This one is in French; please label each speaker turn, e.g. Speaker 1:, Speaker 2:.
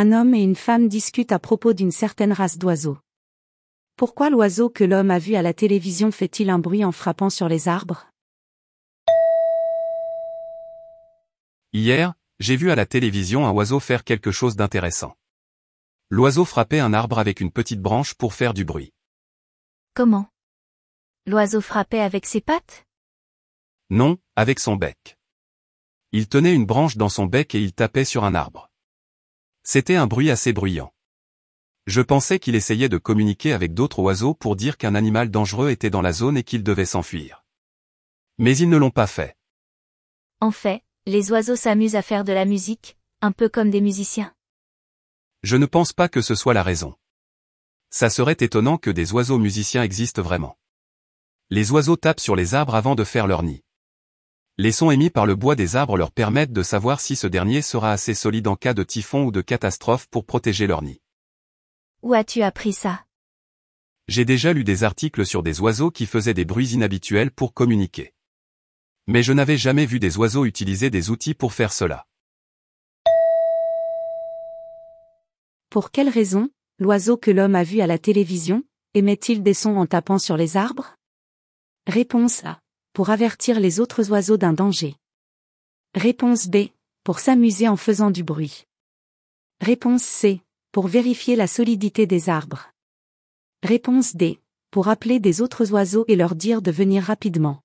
Speaker 1: Un homme et une femme discutent à propos d'une certaine race d'oiseaux. Pourquoi l'oiseau que l'homme a vu à la télévision fait-il un bruit en frappant sur les arbres?
Speaker 2: Hier, j'ai vu à la télévision un oiseau faire quelque chose d'intéressant. L'oiseau frappait un arbre avec une petite branche pour faire du bruit.
Speaker 3: Comment? L'oiseau frappait avec ses pattes?
Speaker 2: Non, avec son bec. Il tenait une branche dans son bec et il tapait sur un arbre. C'était un bruit assez bruyant. Je pensais qu'il essayait de communiquer avec d'autres oiseaux pour dire qu'un animal dangereux était dans la zone et qu'il devait s'enfuir. Mais ils ne l'ont pas fait.
Speaker 3: En fait, les oiseaux s'amusent à faire de la musique, un peu comme des musiciens.
Speaker 2: Je ne pense pas que ce soit la raison. Ça serait étonnant que des oiseaux musiciens existent vraiment. Les oiseaux tapent sur les arbres avant de faire leur nid. Les sons émis par le bois des arbres leur permettent de savoir si ce dernier sera assez solide en cas de typhon ou de catastrophe pour protéger leur nid.
Speaker 3: Où as-tu appris ça?
Speaker 2: J'ai déjà lu des articles sur des oiseaux qui faisaient des bruits inhabituels pour communiquer. Mais je n'avais jamais vu des oiseaux utiliser des outils pour faire cela.
Speaker 1: Pour quelle raison, l'oiseau que l'homme a vu à la télévision, émet-il des sons en tapant sur les arbres? Réponse A. Pour avertir les autres oiseaux d'un danger. Réponse B. Pour s'amuser en faisant du bruit. Réponse C. Pour vérifier la solidité des arbres. Réponse D. Pour appeler des autres oiseaux et leur dire de venir rapidement.